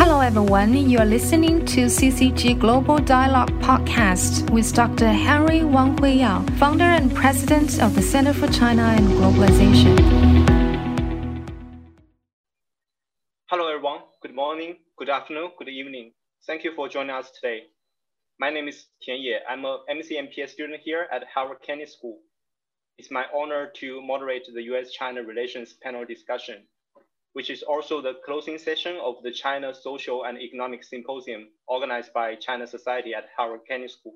Hello, everyone. You are listening to CCG Global Dialogue Podcast with Dr. Henry Wang Huiyao, founder and president of the Center for China and Globalization. Hello, everyone. Good morning, good afternoon, good evening. Thank you for joining us today. My name is Tian Ye. I'm a MCMPS student here at Harvard Kennedy School. It's my honor to moderate the US-China relations panel discussion which is also the closing session of the China Social and Economic Symposium organized by China Society at Harvard Kennedy School.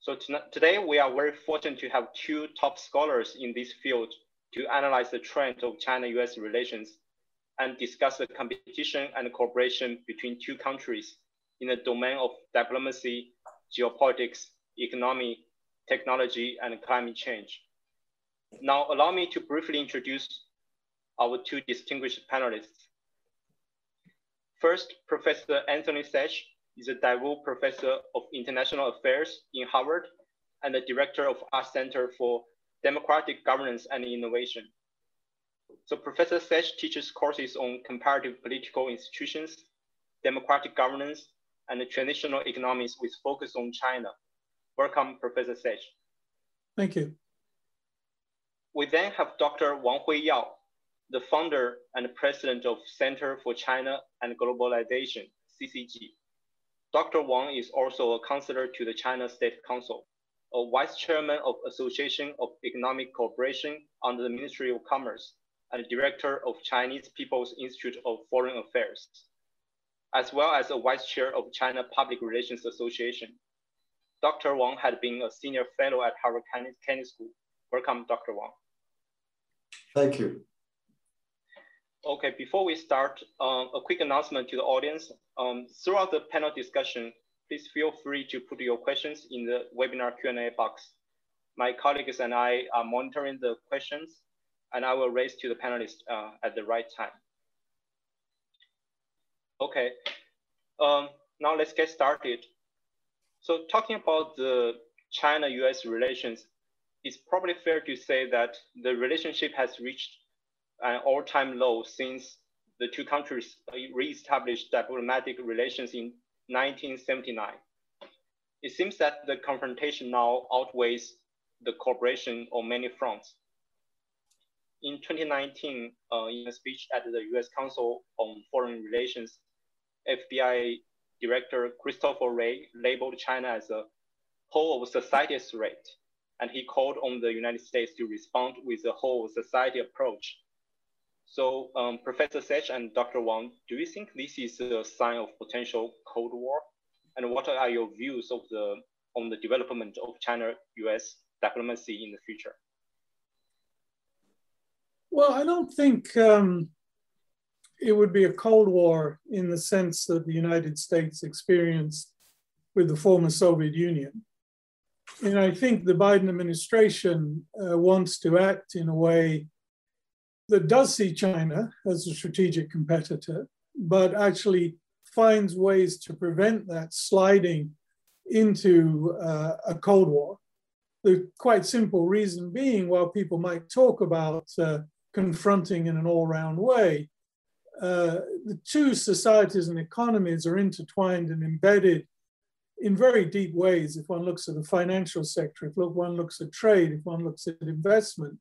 So today we are very fortunate to have two top scholars in this field to analyze the trend of China-US relations and discuss the competition and cooperation between two countries in the domain of diplomacy, geopolitics, economy, technology, and climate change. Now, allow me to briefly introduce our two distinguished panelists. First, Professor Anthony Saich is a Daewoo Professor of International Affairs in Harvard and the Director of Ash Center for Democratic Governance and Innovation. So Professor Saich teaches courses on comparative political institutions, democratic governance, and transitional economics with focus on China. Welcome, Professor Saich. Thank you. We then have Dr. Wang Huiyao, the founder and president of Center for China and Globalization, CCG. Dr. Wang is also a counselor to the China State Council, a vice chairman of Association of Economic Cooperation under the Ministry of Commerce, and director of Chinese People's Institute of Foreign Affairs, as well as a vice chair of China Public Relations Association. Dr. Wang had been a senior fellow at Harvard Kennedy School. Welcome, Dr. Wang. Thank you. Okay, before we start, um, a quick announcement to the audience. Um, throughout the panel discussion, please feel free to put your questions in the webinar Q&A box. My colleagues and I are monitoring the questions and I will raise to the panelists uh, at the right time. Okay, um, now let's get started. So talking about the China-US relations, it's probably fair to say that the relationship has reached an all-time low since the two countries re-established diplomatic relations in 1979. It seems that the confrontation now outweighs the cooperation on many fronts. In 2019, uh, in a speech at the US Council on Foreign Relations, FBI Director Christopher Wray labeled China as a whole of society threat, and he called on the United States to respond with a whole society approach so um, Professor Saich and Dr. Wang, do you think this is a sign of potential Cold War? And what are your views of the on the development of China-US diplomacy in the future? Well, I don't think um, it would be a Cold War in the sense that the United States experienced with the former Soviet Union. And I think the Biden administration uh, wants to act in a way that does see China as a strategic competitor, but actually finds ways to prevent that sliding into uh, a Cold War. The quite simple reason being, while people might talk about uh, confronting in an all round way, uh, the two societies and economies are intertwined and embedded in very deep ways. If one looks at the financial sector, if one looks at trade, if one looks at investment,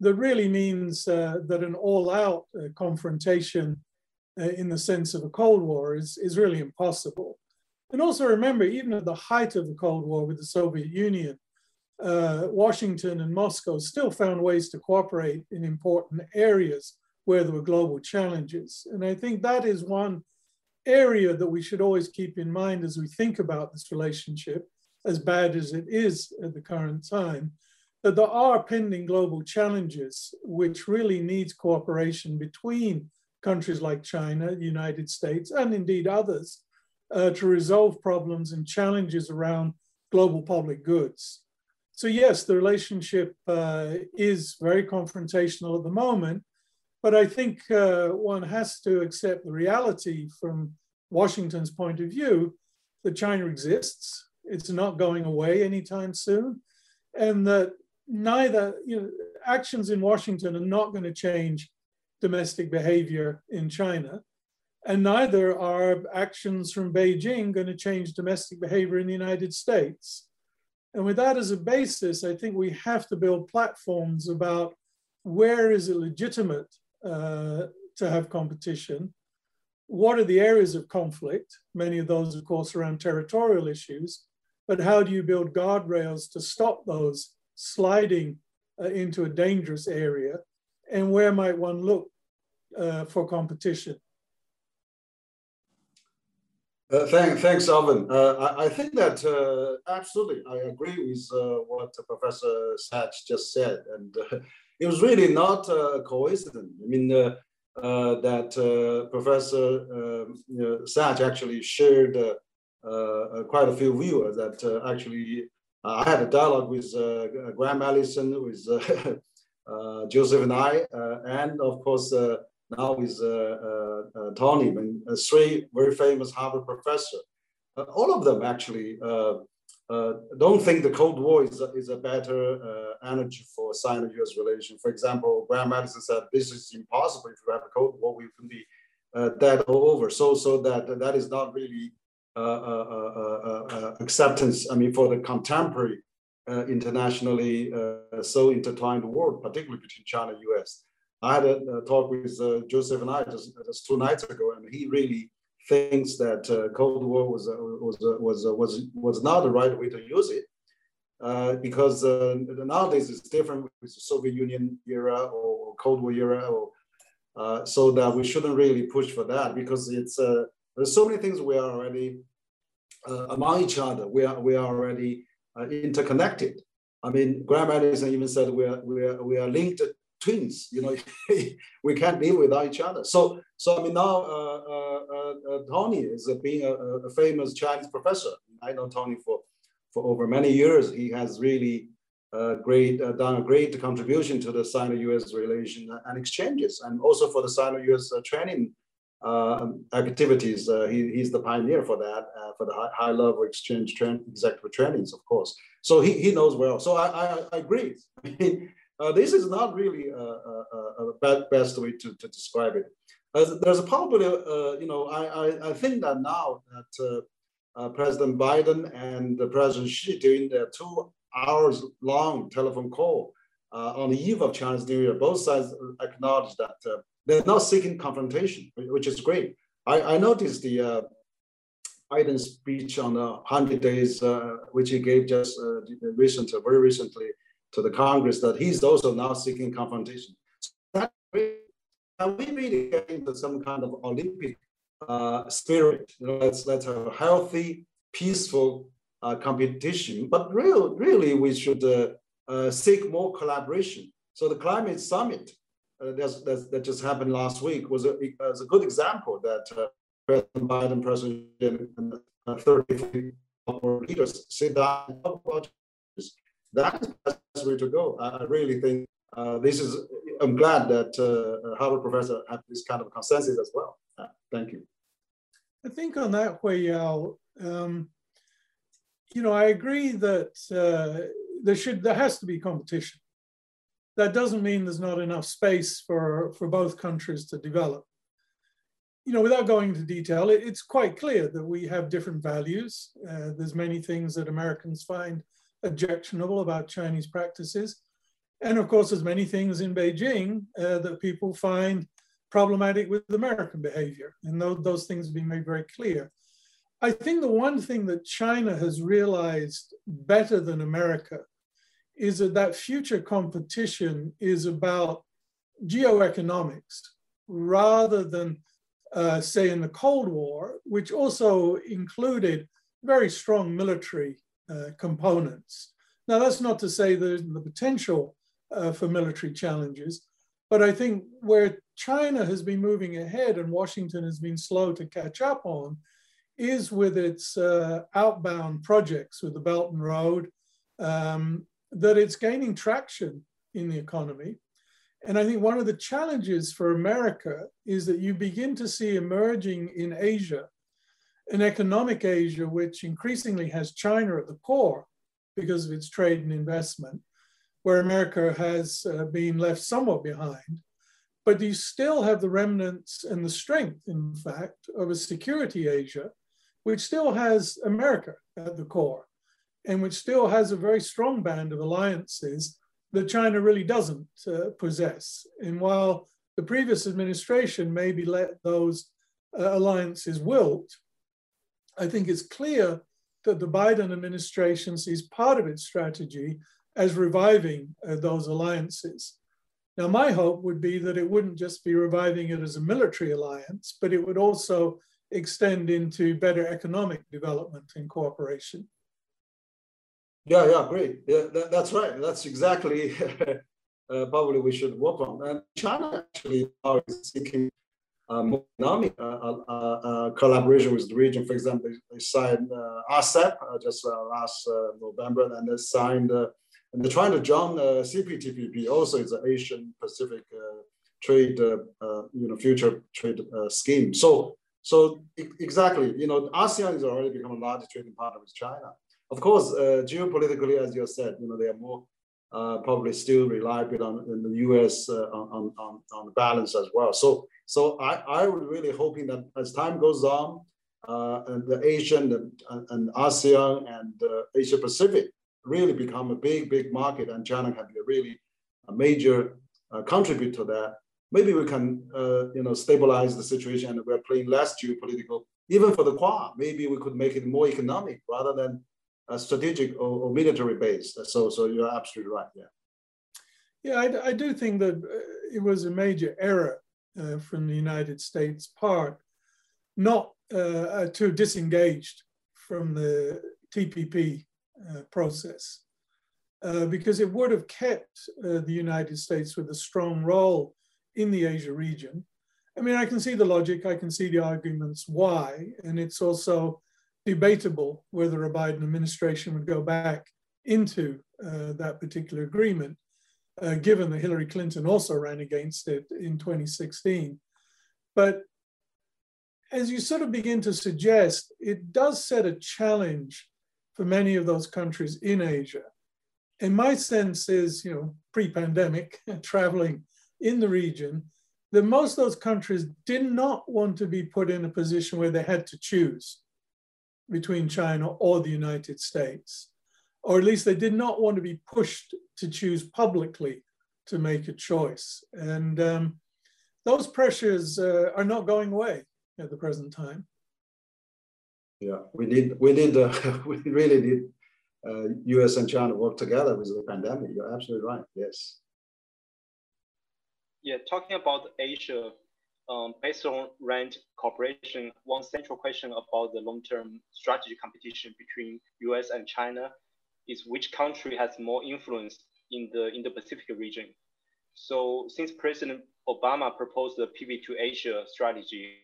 that really means uh, that an all-out uh, confrontation uh, in the sense of a Cold War is, is really impossible. And also remember, even at the height of the Cold War with the Soviet Union, uh, Washington and Moscow still found ways to cooperate in important areas where there were global challenges. And I think that is one area that we should always keep in mind as we think about this relationship, as bad as it is at the current time, that there are pending global challenges which really needs cooperation between countries like China, the United States, and indeed others uh, to resolve problems and challenges around global public goods. So yes, the relationship uh, is very confrontational at the moment, but I think uh, one has to accept the reality from Washington's point of view that China exists. It's not going away anytime soon. And that neither, you know, actions in Washington are not going to change domestic behavior in China. And neither are actions from Beijing going to change domestic behavior in the United States. And with that as a basis, I think we have to build platforms about where is it legitimate uh, to have competition? What are the areas of conflict? Many of those, of course, around territorial issues. But how do you build guardrails to stop those sliding uh, into a dangerous area? And where might one look uh, for competition? Uh, thank, thanks, Alvin. Uh, I, I, think that uh, absolutely, I agree with uh, what Professor Saich just said. And uh, it was really not a coincidence. I mean, uh, that Professor um, Saich actually shared quite a few viewers that actually I had a dialogue with Graham Allison, with Joseph Nye, and of course, now with uh, uh, uh, Tony, and three very famous Harvard professor. all of them actually don't think the Cold War is a, is a better energy for Sino-US relations. For example, Graham Allison said this is impossible if you have a Cold War, we can be dead all over. So, so that that is not really uh, uh, uh, acceptance. I mean, for the contemporary internationally so intertwined world, particularly between China and US. I had a, talk with uh, Joseph Nye just, just two nights ago, and he really thinks that uh, Cold War was uh, was uh, was uh, was was not the right way to use it, uh, because nowadays it's different with the Soviet Union era or Cold War era, or so that we shouldn't really push for that because it's there's so many things we are already among each other. We are we are already interconnected. I mean, Graham Allison even said we are we are we are linked twins. You know, we can't live without each other. So, so I mean, now uh, uh, uh, Tony is being a, a, famous Chinese professor. I know Tony for for over many years. He has really uh, great uh, done a great contribution to the Sino-US relation and exchanges, and also for the Sino-US uh, training activities. he, he's the pioneer for that, for the high, high level exchange train, executive trainings, of course. So he, he knows well. So I, I, I agree. Uh, this is not really a, a, a best way to, to describe it. Uh, there's a probably, uh, you know, I, I, I, think that now that uh, uh, President Biden and the President Xi doing their two hours long telephone call uh, on the eve of Chinese New Year, both sides acknowledge that they're not seeking confrontation, which is great. I, I noticed the Biden speech on the 100 days, which he gave just recently, very recently, to the Congress that he's also now seeking confrontation. So that, are we really getting into some kind of Olympic uh, spirit? You know, let's let's have a healthy, peaceful uh, competition. But real, really, we should uh, uh seek more collaboration. So the climate summit uh, that, that just happened last week was a, was a good example that uh, President Biden, President and 30 leaders sit down and that is the best way to go. I, really think uh, this is, I'm glad that uh, Harvard professor have this kind of consensus as well. Uh, thank you. I think on that, Huiyao, um, you know, I agree that uh, there should, there has to be competition. That doesn't mean there's not enough space for, for both countries to develop. You know, without going into detail, it, it's quite clear that we have different values. Uh, there's many things that Americans find objectionable about Chinese practices. And of course, there's many things in Beijing uh, that people find problematic with American behavior. And those, those things have been made very clear. I think the one thing that China has realized better than America is that that future competition is about geoeconomics rather than, uh, say, in the Cold War, which also included very strong military uh, components. Now, that's not to say there's the potential uh, for military challenges, but I think where China has been moving ahead and Washington has been slow to catch up on is with its uh, outbound projects with the Belt and Road, um, that it's gaining traction in the economy. And I think one of the challenges for America is that you begin to see emerging in Asia an economic Asia which increasingly has China at the core because of its trade and investment, where America has uh, been left somewhat behind. but you still have the remnants and the strength, in fact, of a security Asia, which still has America at the core and which still has a very strong band of alliances that China really doesn't uh, possess. And while the previous administration maybe let those uh, alliances wilt, I think it's clear that the Biden administration sees part of its strategy as reviving uh, those alliances. Now, my hope would be that it wouldn't just be reviving it as a military alliance, but it would also extend into better economic development and cooperation. Yeah, yeah, great. Yeah, that, that's right. That's exactly uh, probably we should work on. And China actually is seeking uh, more economic uh, uh, uh, collaboration with the region. For example, they, signed RCEP just last November, and they signed and they're trying to join uh, CPTPP, also it's an Asian Pacific uh, trade, uh, uh, you know, future trade uh, scheme. So, so exactly, you know, ASEAN has already become a large trading partner with China. Of course, uh, geopolitically, as you said, you know, they are more probably still rely a bit on the U.S. on, on, on balance as well. So, so I, I would really hoping that as time goes on, and the Asian and, and ASEAN and Asia Pacific really become a big, big market and China can be a really a major uh, contributor to that. Maybe we can, uh, you know, stabilize the situation and we're playing less geopolitical, even for the Quad. Maybe we could make it more economic rather than a strategic or, or military base. So, so you're absolutely right. Yeah. Yeah, I, I do think that uh, it was a major error uh, from the United States part, not uh, uh too disengaged from the TPP uh, process uh, because it would have kept the United States with a strong role in the Asia region. I mean, I can see the logic, I can see the arguments why, and it's also debatable whether a Biden administration would go back into uh, that particular agreement, uh, given that Hillary Clinton also ran against it in 2016. But as you sort of begin to suggest, it does set a challenge for many of those countries in Asia. And my sense is, you know, pre-pandemic, traveling in the region, that most of those countries did not want to be put in a position where they had to choose between China or the United States, or at least they did not want to be pushed to choose publicly to make a choice. And um, those pressures uh, are not going away at the present time yeah, we need we need uh, we really need uh, U.S. and China work together with the pandemic. You're absolutely right. Yes. Yeah, talking about Asia, um, based on RAND Corporation, one central question about the long-term strategy competition between U.S. and China is which country has more influence in the in the Pacific region. So since President Obama proposed the pivot to Asia strategy,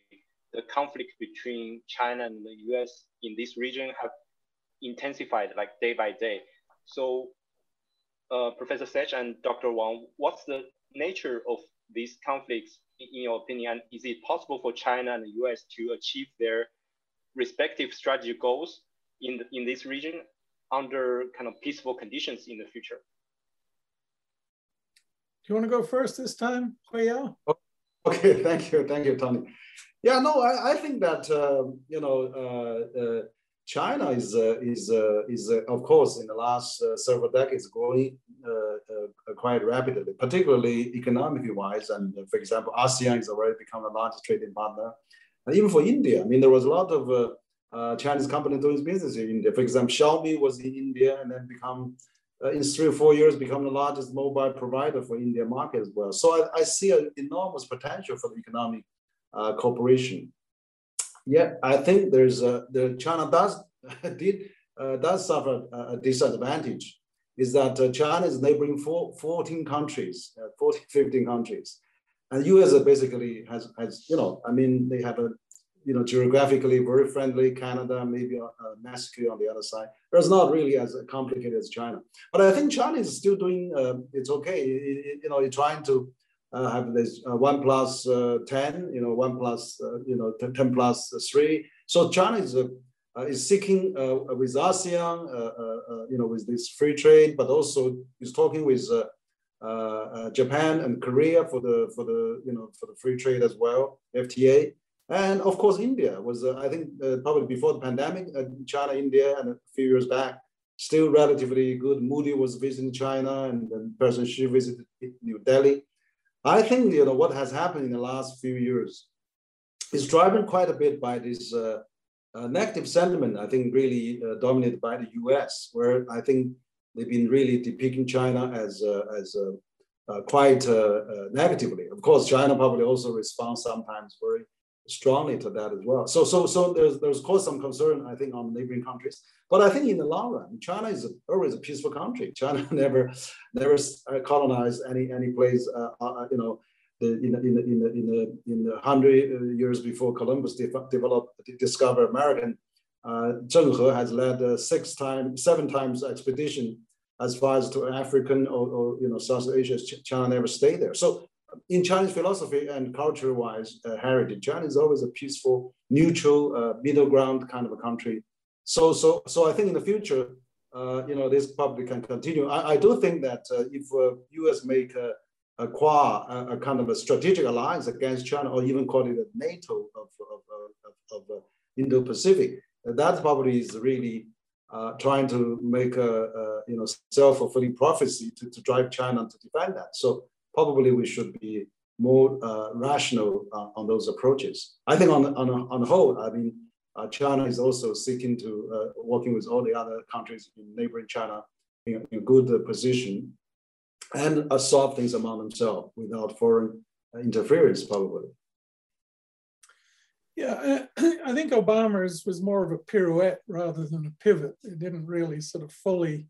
the conflict between China and the US in this region have intensified like day by day. So uh, Professor Saich and Dr. Wang, what's the nature of these conflicts in your opinion? Is it possible for China and the US to achieve their respective strategy goals in, the, in this region under kind of peaceful conditions in the future? Do you want to go first this time, Huiyao? Okay, thank you, thank you, Tony. Yeah, no, I, I think that uh, you know uh, uh, China is uh, is uh, is uh, of course in the last several decades growing quite rapidly, particularly economically wise. And for example, ASEAN has already become the largest trading partner. And even for India, I mean, there was a lot of Chinese companies doing business in India. For example, Xiaomi was in India and then become uh, in three or four years become the largest mobile provider for India market as well. So I, I see an enormous potential for the economic uh, cooperation. Yet I think there's a, the China does did uh, does suffer a disadvantage is that uh, China is neighboring four, 14 countries, uh, 14, 15 countries. And US basically has, has, you know, I mean, they have a, you know, geographically very friendly Canada, maybe uh, Mexico on the other side. It's not really as complicated as China. But I think China is still doing, uh, it's okay. It, it, you know, trying to uh, have this uh, one plus uh, 10, you know, one plus, uh, you know, 10 plus three. So China is, uh, is seeking with ASEAN, you know, with this free trade, but also is talking with uh, Japan and Korea for the for the you know for the free trade as well, FTA, and of course India was I think probably before the pandemic, China, India, and a few years back still relatively good. Modi was visiting China, and then President Xi visited New Delhi. I think you know what has happened in the last few years is driven quite a bit by this uh, uh, negative sentiment. I think really uh, dominated by the U.S., where I think they've been really depicting China as uh, as uh, uh, quite negatively. Of course, China probably also responds sometimes very strongly to that as well. So, so, so there's there's of course some concern, I think, on neighboring countries. But I think in the long run, China is always a peaceful country. China never never colonized any any place. You know, the, in, the, in, in in the in the hundred uh, years before Columbus de developed discovered America, uh, Zheng He has led uh, six times, seven times expedition as far as to African or, or you know South Asia. China never stayed there. So in Chinese philosophy and culture-wise uh, heritage, China is always a peaceful, neutral, uh, middle ground kind of a country. So, so, so I think in the future, uh, you know, this probably can continue. I, I do think that uh, if U.S. Uh, make a, a a, kind of a strategic alliance against China, or even call it a NATO of, of, of, of Indo-Pacific, that probably is really uh, trying to make a, a you know self-fulfilling prophecy to, to drive China to defend that. So probably we should be more uh, rational uh, on those approaches. I think on, on, on the whole, I mean, uh, China is also seeking to uh, working with all the other countries in neighboring China in, in a good position and uh, solve things among themselves without foreign interference, probably. Yeah, I think Obama's was more of a pirouette rather than a pivot. It didn't really sort of fully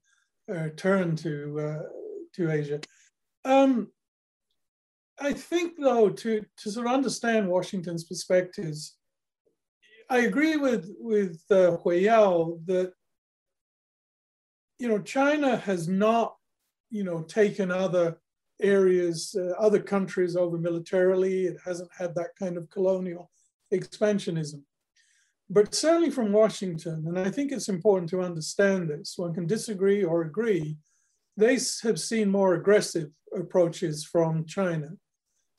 uh, turn to to Asia. Um, I think, though, to, to sort of understand Washington's perspectives, I agree with, with uh, Hui Yao that, you know, China has not, you know, taken other areas, uh, other countries over militarily. It hasn't had that kind of colonial expansionism. But certainly from Washington, and I think it's important to understand this, one can disagree or agree, they have seen more aggressive approaches from China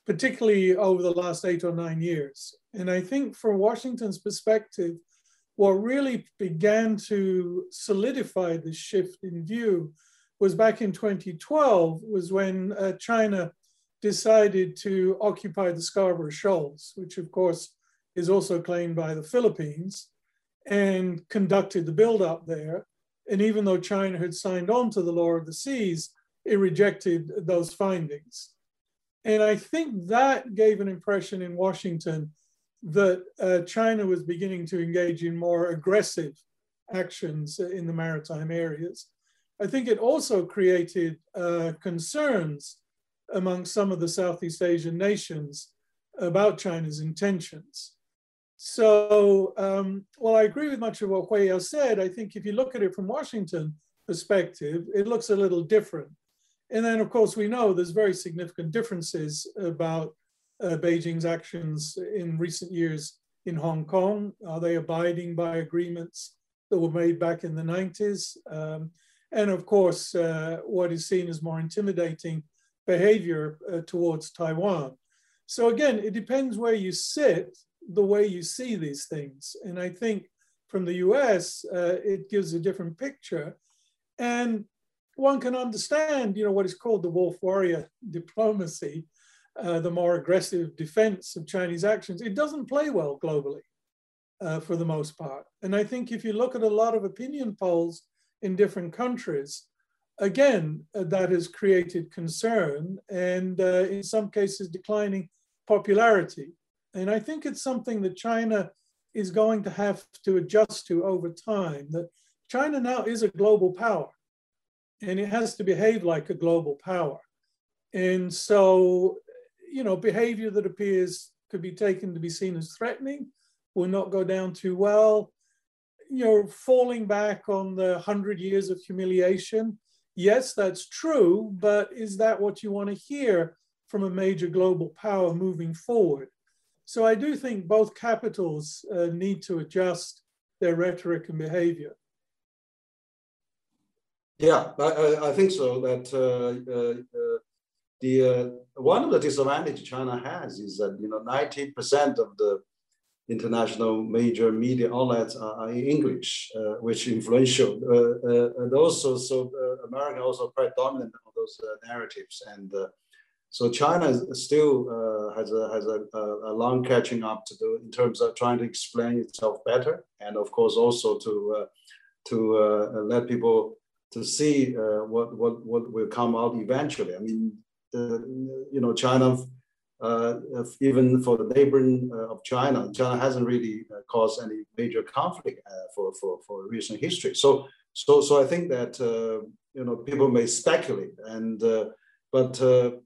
particularly over the last eight or nine years. And I think from Washington's perspective, what really began to solidify this shift in view was back in 2012, was when uh, China decided to occupy the Scarborough Shoals, which of course is also claimed by the Philippines, and conducted the buildup there. And even though China had signed on to the Law of the Seas, it rejected those findings. And I think that gave an impression in Washington that uh, China was beginning to engage in more aggressive actions in the maritime areas. I think it also created uh, concerns among some of the Southeast Asian nations about China's intentions. So, um, well, I agree with much of what Huiyao said. I think if you look at it from Washington perspective, it looks a little different. And then, of course, we know there's very significant differences about uh, Beijing's actions in recent years in Hong Kong. Are they abiding by agreements that were made back in the 90s? Um, and of course, uh, what is seen as more intimidating behavior uh, towards Taiwan. So again, it depends where you sit, the way you see these things. And I think from the US, uh, it gives a different picture. And one can understand, you know, what is called the wolf warrior diplomacy, uh, the more aggressive defense of Chinese actions. It doesn't play well globally uh, for the most part. And I think if you look at a lot of opinion polls in different countries, again, uh, that has created concern and uh, in some cases declining popularity. And I think it's something that China is going to have to adjust to over time, that China now is a global power and it has to behave like a global power. And so, you know, behavior that appears could be taken to be seen as threatening will not go down too well. You know, falling back on the hundred years of humiliation. Yes, that's true, but is that what you want to hear from a major global power moving forward? So I do think both capitals uh, need to adjust their rhetoric and behavior. Yeah, I, I, think so. That uh, uh, uh, the uh, one of the disadvantages China has is that you know 90% of the international major media outlets are, in English, uh, which influential. Uh, uh, and also, so uh, America also quite dominant on those narratives. And so China still has, a, has a, a, long catching up to do in terms of trying to explain itself better. And of course, also to, to let people to see what, what, what will come out eventually. I mean, you know, China uh, Uh, even for the neighboring uh, of China, China hasn't really uh, caused any major conflict uh, for, for, for recent history. So, so, so I think that uh, you know people may speculate, and but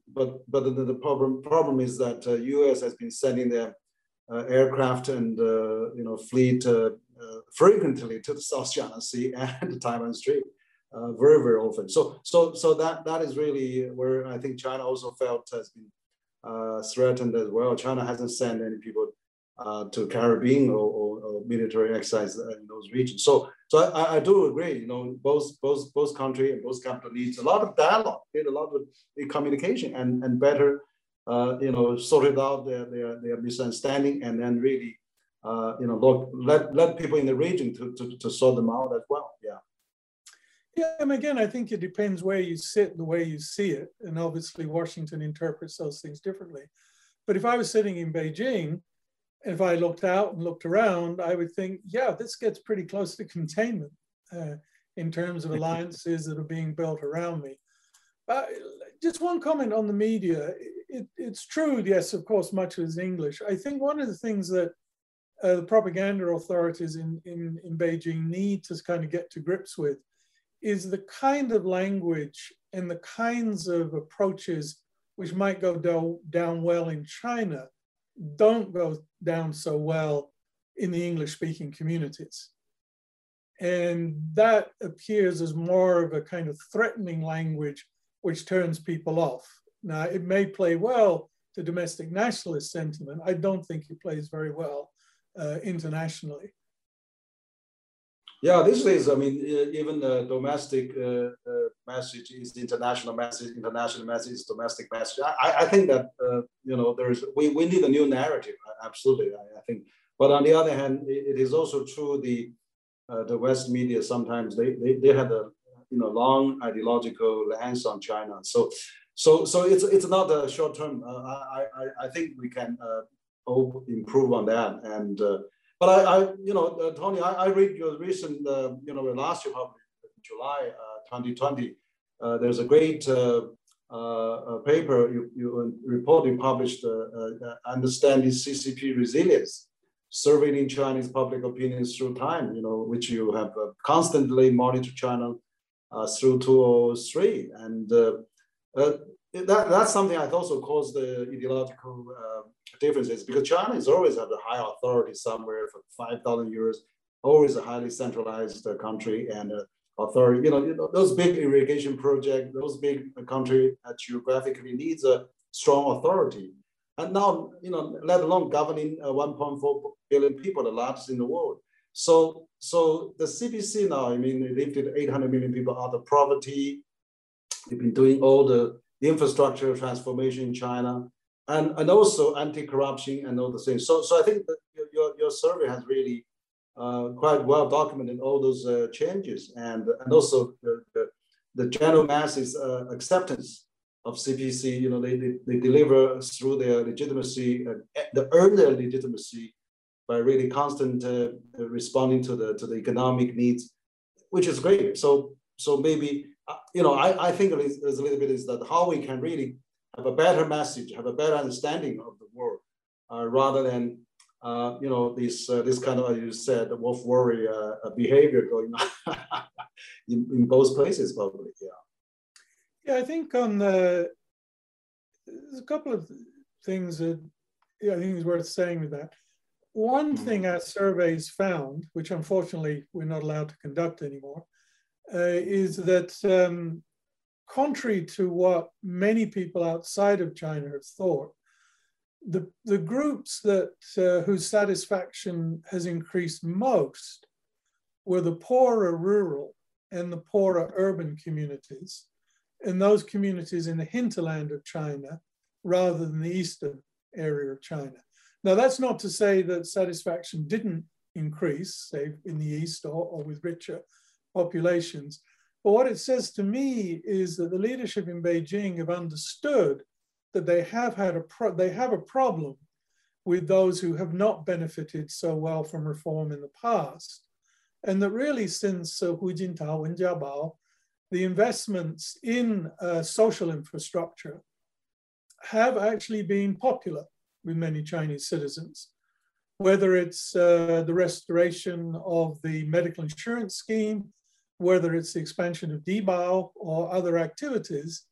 but but the, the, problem problem is that the U.S. has been sending their aircraft and you know fleet frequently to the South China Sea and the Taiwan Strait. Uh, very very often. So so so that that is really where I think China also felt has been uh, threatened as well. China hasn't sent any people uh, to Caribbean or, or, or, military exercise in those regions. So, so I, I, do agree. You know, both both both country and both capital needs a lot of dialogue, need a lot of communication, and and better, uh, you know, sorted out their, their their misunderstanding, and then really, uh, you know, look let let people in the region to, to to sort them out as well. Yeah. Yeah, and again, I think it depends where you sit, and the way you see it. And obviously, Washington interprets those things differently. But if I was sitting in Beijing, if I looked out and looked around, I would think, yeah, this gets pretty close to containment uh, in terms of alliances that are being built around me. Uh, just one comment on the media. It, it's true, yes, of course, much is English. I think one of the things that uh, the propaganda authorities in, in, in Beijing need to kind of get to grips with is the kind of language and the kinds of approaches which might go do, down well in China don't go down so well in the English speaking communities. And that appears as more of a kind of threatening language which turns people off. Now, it may play well to domestic nationalist sentiment. I don't think it plays very well uh, internationally. Yeah, these days, I mean, even the domestic uh, uh, message is international message, international message is domestic message. I, I think that, uh, you know, there's, we, we need a new narrative, absolutely, I, I think. But on the other hand, it, it is also true the, uh, the West media sometimes, they, they, they have a, you know, long ideological lens on China. So, so, so it's, it's not a short term. Uh, I, I, I think we can uh, improve on that. And but I, I you know, uh, Tony, I, I, read your recent, uh, you know, last year, probably July uh, 2020, uh, there's a great uh, uh, paper you, you report you published, Understanding CCP Resilience, surveying Chinese public opinions through time, you know, which you have constantly monitored China through 2003. And that, that's something I also caused the ideological differences because China is always had a high authority somewhere for 5,000 years, always a highly centralized uh, country and uh, authority. You know, you know, those big irrigation projects, those big uh, country uh, geographically needs a strong authority. And now, you know, let alone governing uh, 1.4 billion people, the largest in the world. So, so the CPC now, I mean, lifted 800 million people out of poverty. They've been doing all the infrastructure transformation in China and, and also anti-corruption and all the things. So, so I think that your, your survey has really uh, quite well documented all those uh, changes and, and also the, the, the general masses uh, acceptance of CPC, you know, they, they, they deliver through their legitimacy, uh, the earn their legitimacy by really constant uh, responding to the, to the economic needs, which is great. So, so maybe, you know, I, I think there's a little bit is that how we can really have a better message, have a better understanding of the world, uh, rather than uh, you know this uh, this kind of as you said wolf warrior uh, behavior going on in, in both places probably. Yeah. Yeah, I think on the there's a couple of things that yeah, I think is worth saying with that. One mm-hmm. thing our surveys found, which unfortunately we're not allowed to conduct anymore, uh, is that um, contrary to what many people outside of China have thought, the, the groups that uh, whose satisfaction has increased most were the poorer rural and the poorer urban communities. and those communities in the hinterland of China rather than the eastern area of China. Now, that's not to say that satisfaction didn't increase, say in the east or, or with richer populations. But what it says to me is that the leadership in Beijing have understood that they have had a they have a problem with those who have not benefited so well from reform in the past, and that really since uh, Hu Jintao and Jiabao, the investments in uh, social infrastructure have actually been popular with many Chinese citizens. Whether it's uh, the restoration of the medical insurance scheme, whether it's the expansion of Dibao or other activities,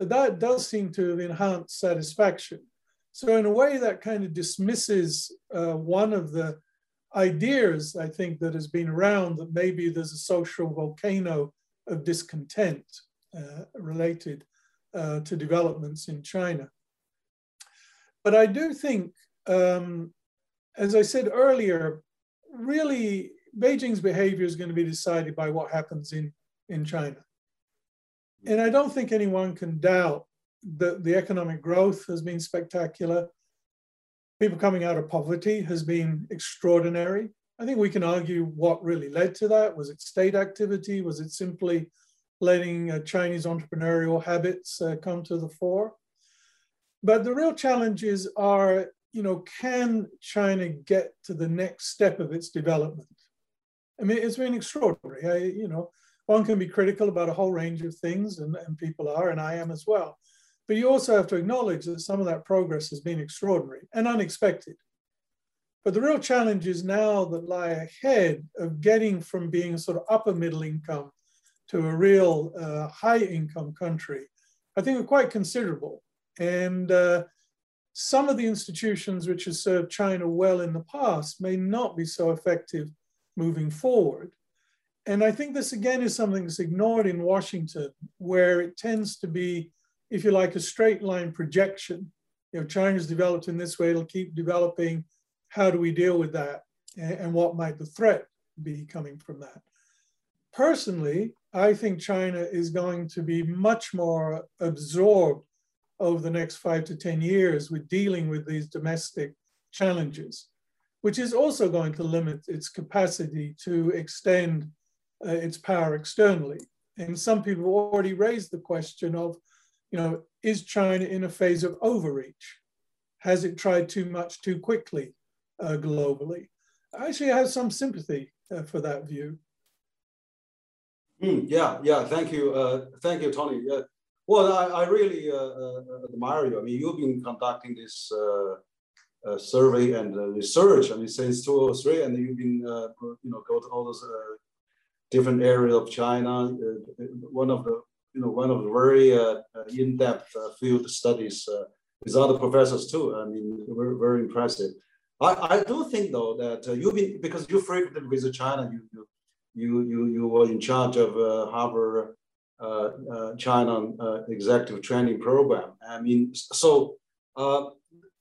that does seem to have enhanced satisfaction. So in a way that kind of dismisses uh, one of the ideas I think that has been around that maybe there's a social volcano of discontent uh, related uh, to developments in China. But I do think, um, as I said earlier, really Beijing's behavior is going to be decided by what happens in, in China. And I don't think anyone can doubt that the economic growth has been spectacular. People coming out of poverty has been extraordinary. I think we can argue what really led to that. Was it state activity? Was it simply letting uh, Chinese entrepreneurial habits uh, come to the fore? But the real challenges are, you know, can China get to the next step of its development? I mean, it's been extraordinary. I, you know, one can be critical about a whole range of things, and, and people are, and I am as well. But you also have to acknowledge that some of that progress has been extraordinary and unexpected. But the real challenges now that lie ahead of getting from being sort of upper middle income to a real uh, high income country, I think are quite considerable. And uh, some of the institutions which have served China well in the past may not be so effective moving forward. And I think this again is something that's ignored in Washington, where it tends to be, if you like, a straight line projection. You know, China's developed in this way, it'll keep developing. How do we deal with that? And what might the threat be coming from that? Personally, I think China is going to be much more absorbed over the next five to 10 years with dealing with these domestic challenges, which is also going to limit its capacity to extend uh, its power externally. And some people already raised the question of, you know, is China in a phase of overreach? Has it tried too much too quickly uh, globally? I actually, have some sympathy uh, for that view. Mm, yeah, yeah. Thank you, uh, thank you, Tony. Well, I, I really uh, uh, admire you. I mean, you've been conducting this survey and research. I mean, since 2003, and you've been, you know, go to all those different areas of China. Uh, one of the you know one of the very uh, uh, in-depth field studies with other professors too. I mean, very very impressive. I, I do think though that you've been because you frequently visit China. You you you you were in charge of Harvard uh, uh, China uh, executive training program. I mean, so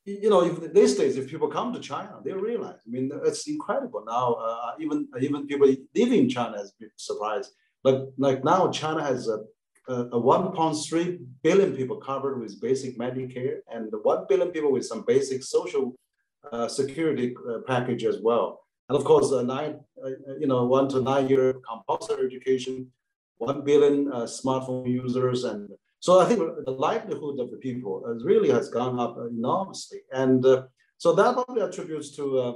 you know, if these days, if people come to China, they realize. I mean, it's incredible now. Uh, even even people living in China has been surprised. But like now, China has a, a, a 1.3 billion people covered with basic Medicare, and 1 billion people with some basic social uh, security uh, package as well. And of course, nine, uh, you know, one to nine year compulsory education, 1 billion uh, smartphone users, and so I think the livelihood of the people really has gone up enormously. And uh, so that probably attributes to, uh,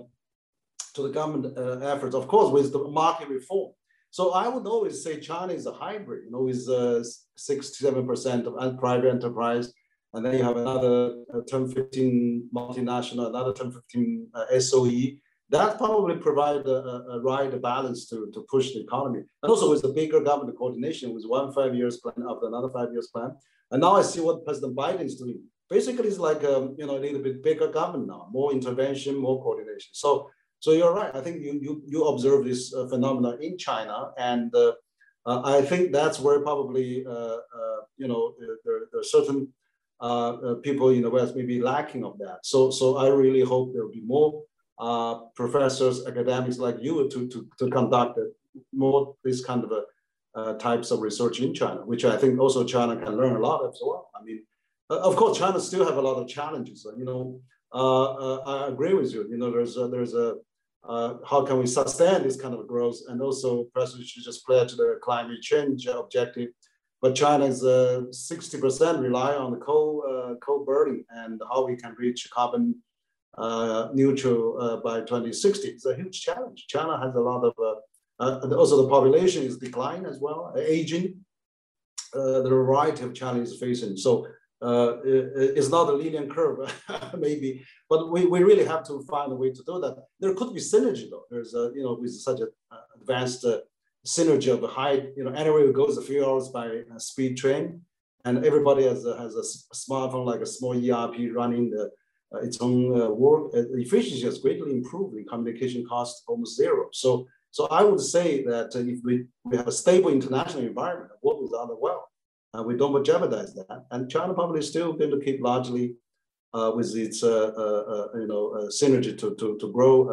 to the government uh, efforts, of course, with the market reform. So I would always say China is a hybrid, you know, with uh, 67% of private enterprise. And then you have another uh, 10, 15 multinational, another 10, 15 uh, SOE that probably provide a, a, right balance to, to push the economy. And also with the bigger government coordination with one five years plan after another five years plan. And now I see what President Biden is doing. Basically, it's like um, you know a little bit bigger government now, more intervention, more coordination. So, so you're right. I think you you you observe this uh, phenomenon in China, and uh, uh, I think that's where probably uh, uh, you know there, there are certain uh, people in the West may be lacking of that. So, so I really hope there will be more uh, professors, academics like you to, to, to conduct more this kind of a, uh, types of research in China, which I think also China can learn a lot as well. I mean, uh, of course, China still have a lot of challenges. You know, uh, I agree with you. You know, there's a, there's a how can we sustain this kind of growth, and also President should just play to the climate change objective. But China is 60% rely on the coal coal burning, and how we can reach carbon uh, neutral uh, by 2060. It's a huge challenge. China has a lot of uh, uh, also, the population is declining as well, aging. Uh, the variety of challenges facing. So uh, it, it's not a linear curve, maybe, but we, we really have to find a way to do that. There could be synergy though. There's a, you know, with such an advanced uh, synergy of the high, you know, anywhere it goes a few hours by speed train, and everybody has a, has a smartphone like a small ERP running the uh, its own uh, work. efficiency has greatly improved. The communication cost almost zero. So so I would say that if we, we have a stable international environment, work with other well, uh, we don't jeopardize that. And China probably is still going to keep largely uh, with its uh, uh, uh you know uh, synergy to, to, to grow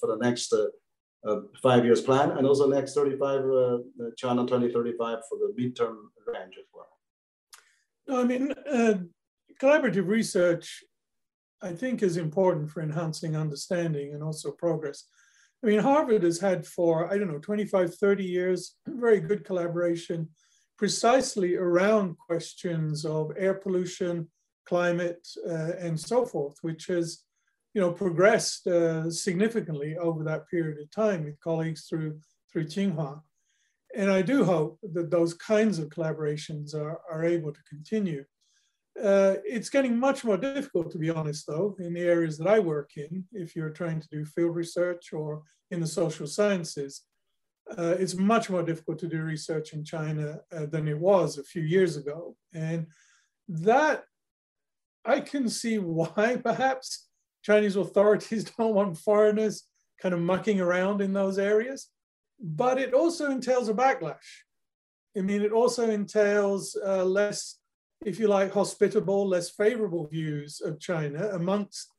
for the next five years plan and also next 35 China 2035 for the midterm range as well. No, I mean, collaborative research, I think, is important for enhancing understanding and also progress. I mean, Harvard has had for, I don't know, 25, 30 years, very good collaboration precisely around questions of air pollution, climate, uh, and so forth, which has, you know, progressed uh, significantly over that period of time with colleagues through, through Tsinghua. And I do hope that those kinds of collaborations are, are able to continue. Uh, it's getting much more difficult, to be honest, though, in the areas that I work in, if you're trying to do field research or in the social sciences. Uh, it's much more difficult to do research in China uh, than it was a few years ago. And that, I can see why perhaps Chinese authorities don't want foreigners kind of mucking around in those areas. But it also entails a backlash. I mean, it also entails uh, less if you like, hospitable, less favorable views of China amongst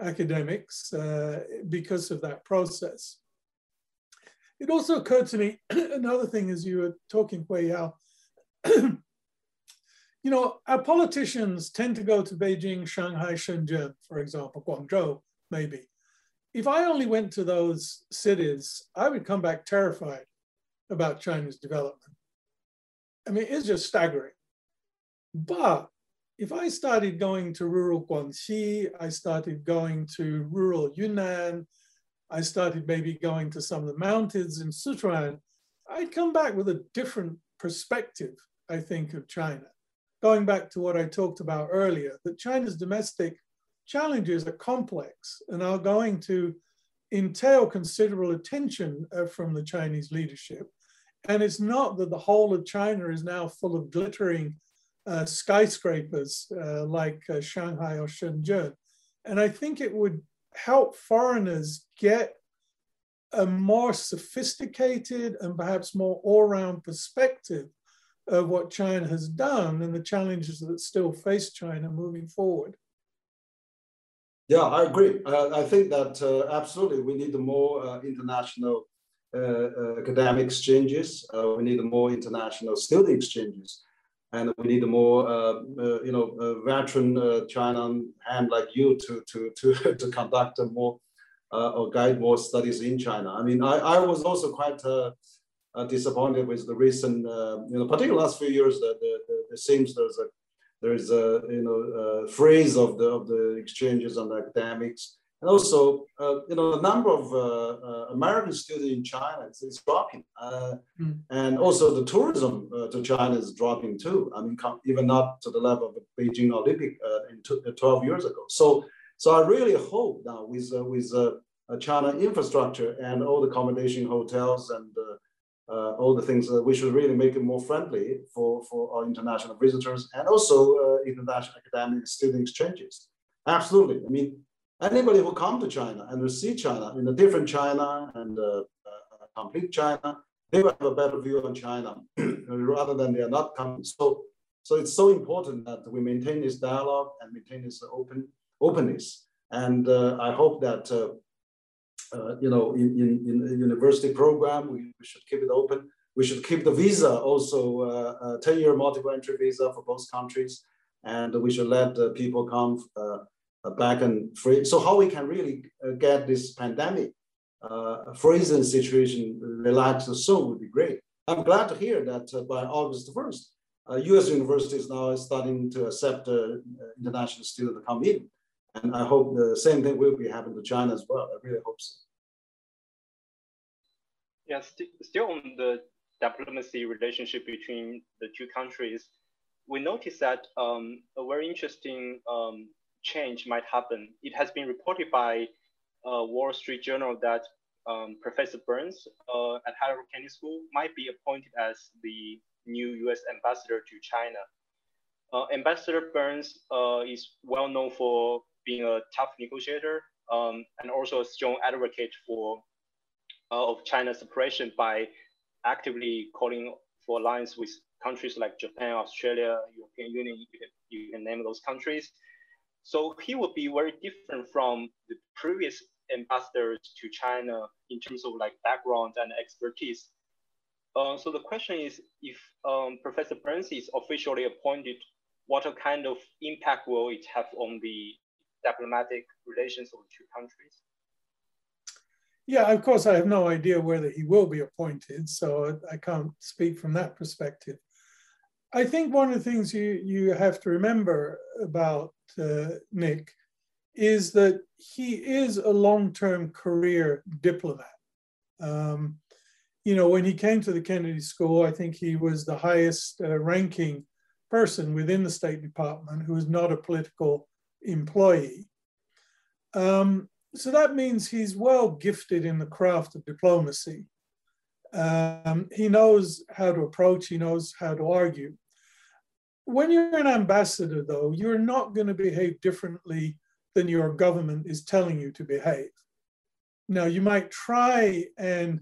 academics uh, because of that process. It also occurred to me another thing as you were talking, Huiyao. you know, our politicians tend to go to Beijing, Shanghai, Shenzhen, for example, Guangzhou, maybe. If I only went to those cities, I would come back terrified about China's development. I mean, it's just staggering. But if I started going to rural Guangxi, I started going to rural Yunnan, I started maybe going to some of the mountains in Sichuan, I'd come back with a different perspective, I think, of China. Going back to what I talked about earlier, that China's domestic challenges are complex and are going to entail considerable attention uh, from the Chinese leadership. And it's not that the whole of China is now full of glittering uh, skyscrapers uh, like uh, Shanghai or Shenzhen. And I think it would help foreigners get a more sophisticated and perhaps more all-round perspective of what China has done and the challenges that still face China moving forward. Yeah, I agree. Uh, I think that uh, absolutely we need more uh, international academic exchanges. we need more international student exchanges and we need a more, uh, uh, you know, veteran uh, China hand like you to to to to conduct a more or guide more studies in China. I mean, I, I was also quite disappointed with the recent, you know, particularly last few years. That the, the, it seems there's a there's a you know phrase of the of the exchanges the academics and also, uh, you know, the number of uh, uh, American students in China is, is dropping. Mm. And also the tourism uh, to China is dropping too. I mean, even not to the level of the Beijing Olympic uh, in 12 years ago. So, so I really hope now with, with China infrastructure and all the accommodation hotels and all the things that we should really make it more friendly for, for our international visitors and also international academic student exchanges. Absolutely. I mean, anybody who come to China and will see China in a different China and uh, uh, complete China, they will have a better view on China rather than they are not coming. So, so it's so important that we maintain this dialogue and maintain this open openness. And uh, I hope that uh, uh, you know in, in, in, a university program we, we should keep it open. we should keep the visa also uh, 10 year multiple entry visa for both countries. And we should let people come back and free. So how we can really get this pandemic freezing situation relaxed soon would be great. I'm glad to hear that by August 1st, uh, U.S. universities now are starting to accept uh, international students to come in. And I hope the same thing will be happening to China as well. I really hope so. Yeah, st still on the diplomacy relationship between the two countries, we noticed that um, a very interesting um, change might happen. It has been reported by uh, Wall Street Journal that um, Professor Burns uh, at Harvard Kennedy School might be appointed as the new US ambassador to China. Uh, ambassador Burns uh, is well known for being a tough negotiator um, and also a strong advocate for uh, of China's separation by actively calling for alliance with countries like Japan, Australia, European Union, you can, you can name those countries. So he would be very different from the previous ambassadors to China in terms of like background and expertise. Uh, so the question is, if um, Professor Burns is officially appointed, what kind of impact will it have on the diplomatic relations of the two countries? Yeah, of course, I have no idea whether he will be appointed, so I can't speak from that perspective. I think one of the things you, you have to remember about uh, Nick is that he is a long-term career diplomat. Um, you know, when he came to the Kennedy School, I think he was the highest uh, ranking person within the State Department who was not a political employee. Um, so that means he's well gifted in the craft of diplomacy. Um, he knows how to approach, he knows how to argue. When you're an ambassador, though, you're not going to behave differently than your government is telling you to behave. Now, you might try and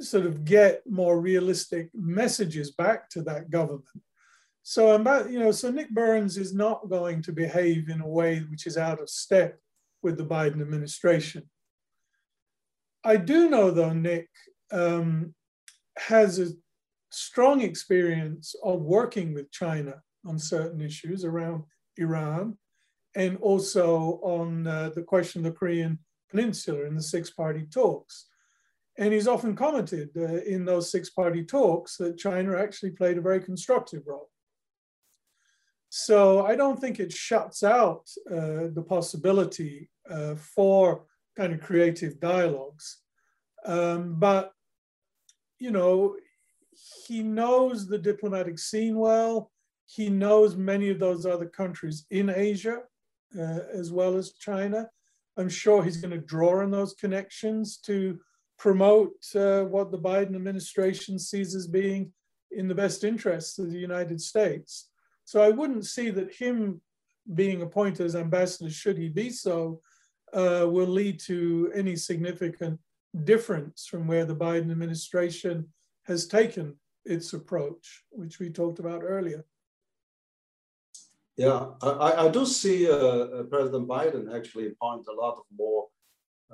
sort of get more realistic messages back to that government. So, you know, so Nick Burns is not going to behave in a way which is out of step with the Biden administration. I do know, though, Nick um, has a strong experience of working with China on certain issues around Iran and also on uh, the question of the Korean Peninsula in the six party talks. And he's often commented uh, in those six party talks that China actually played a very constructive role. So I don't think it shuts out uh, the possibility uh, for kind of creative dialogues. Um, but, you know, he knows the diplomatic scene well. He knows many of those other countries in Asia uh, as well as China. I'm sure he's going to draw on those connections to promote uh, what the Biden administration sees as being in the best interests of the United States. So I wouldn't see that him being appointed as ambassador, should he be so, uh, will lead to any significant difference from where the Biden administration has taken its approach, which we talked about earlier. Yeah, I, I do see uh, uh President Biden actually appoint a lot of more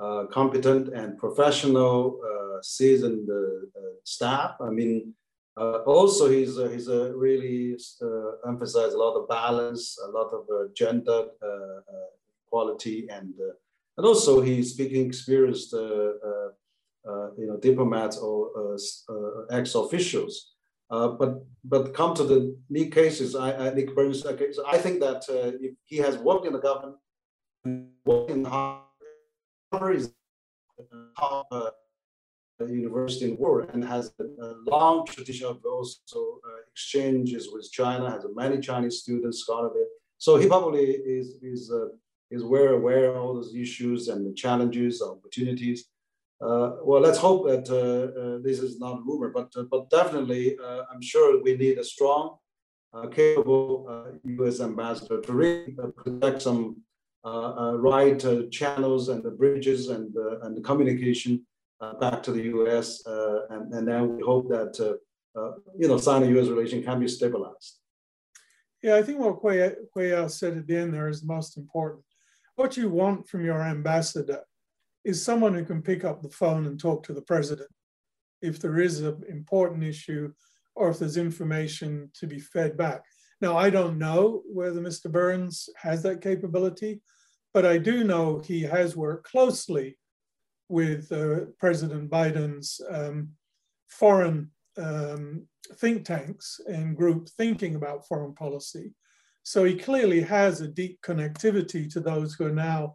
uh, competent and professional, uh, seasoned uh, uh, staff. I mean, also he's he's really emphasized a lot of balance, a lot of gender quality, and and also he's speaking experienced, you know, diplomats or ex officials. Uh, but but come to the Nick cases, I, I Nick Burns case, I think that uh, if he has worked in the government, worked in Harvard is uh, university in the world and has a, long tradition of also uh, exchanges with China, has many Chinese students, scholar there. So he probably is is uh, is well aware of all those issues and the challenges, opportunities. Uh, well, let's hope that uh, uh, this is not a rumor, but uh, but definitely, uh, I'm sure we need a strong, uh, capable U.S. ambassador to really protect some right channels and the bridges and and the communication back to the U.S. and and then we hope that you know Sino-U.S. relation can be stabilized. Yeah, I think what Huiyao said at the end there is the most important. What you want from your ambassador is someone who can pick up the phone and talk to the president. if there is an important issue or if there's information to be fed back. Now, I don't know whether Mr. Burns has that capability, but I do know he has worked closely with uh, President Biden's um, foreign um, think tanks and group thinking about foreign policy. So he clearly has a deep connectivity to those who are now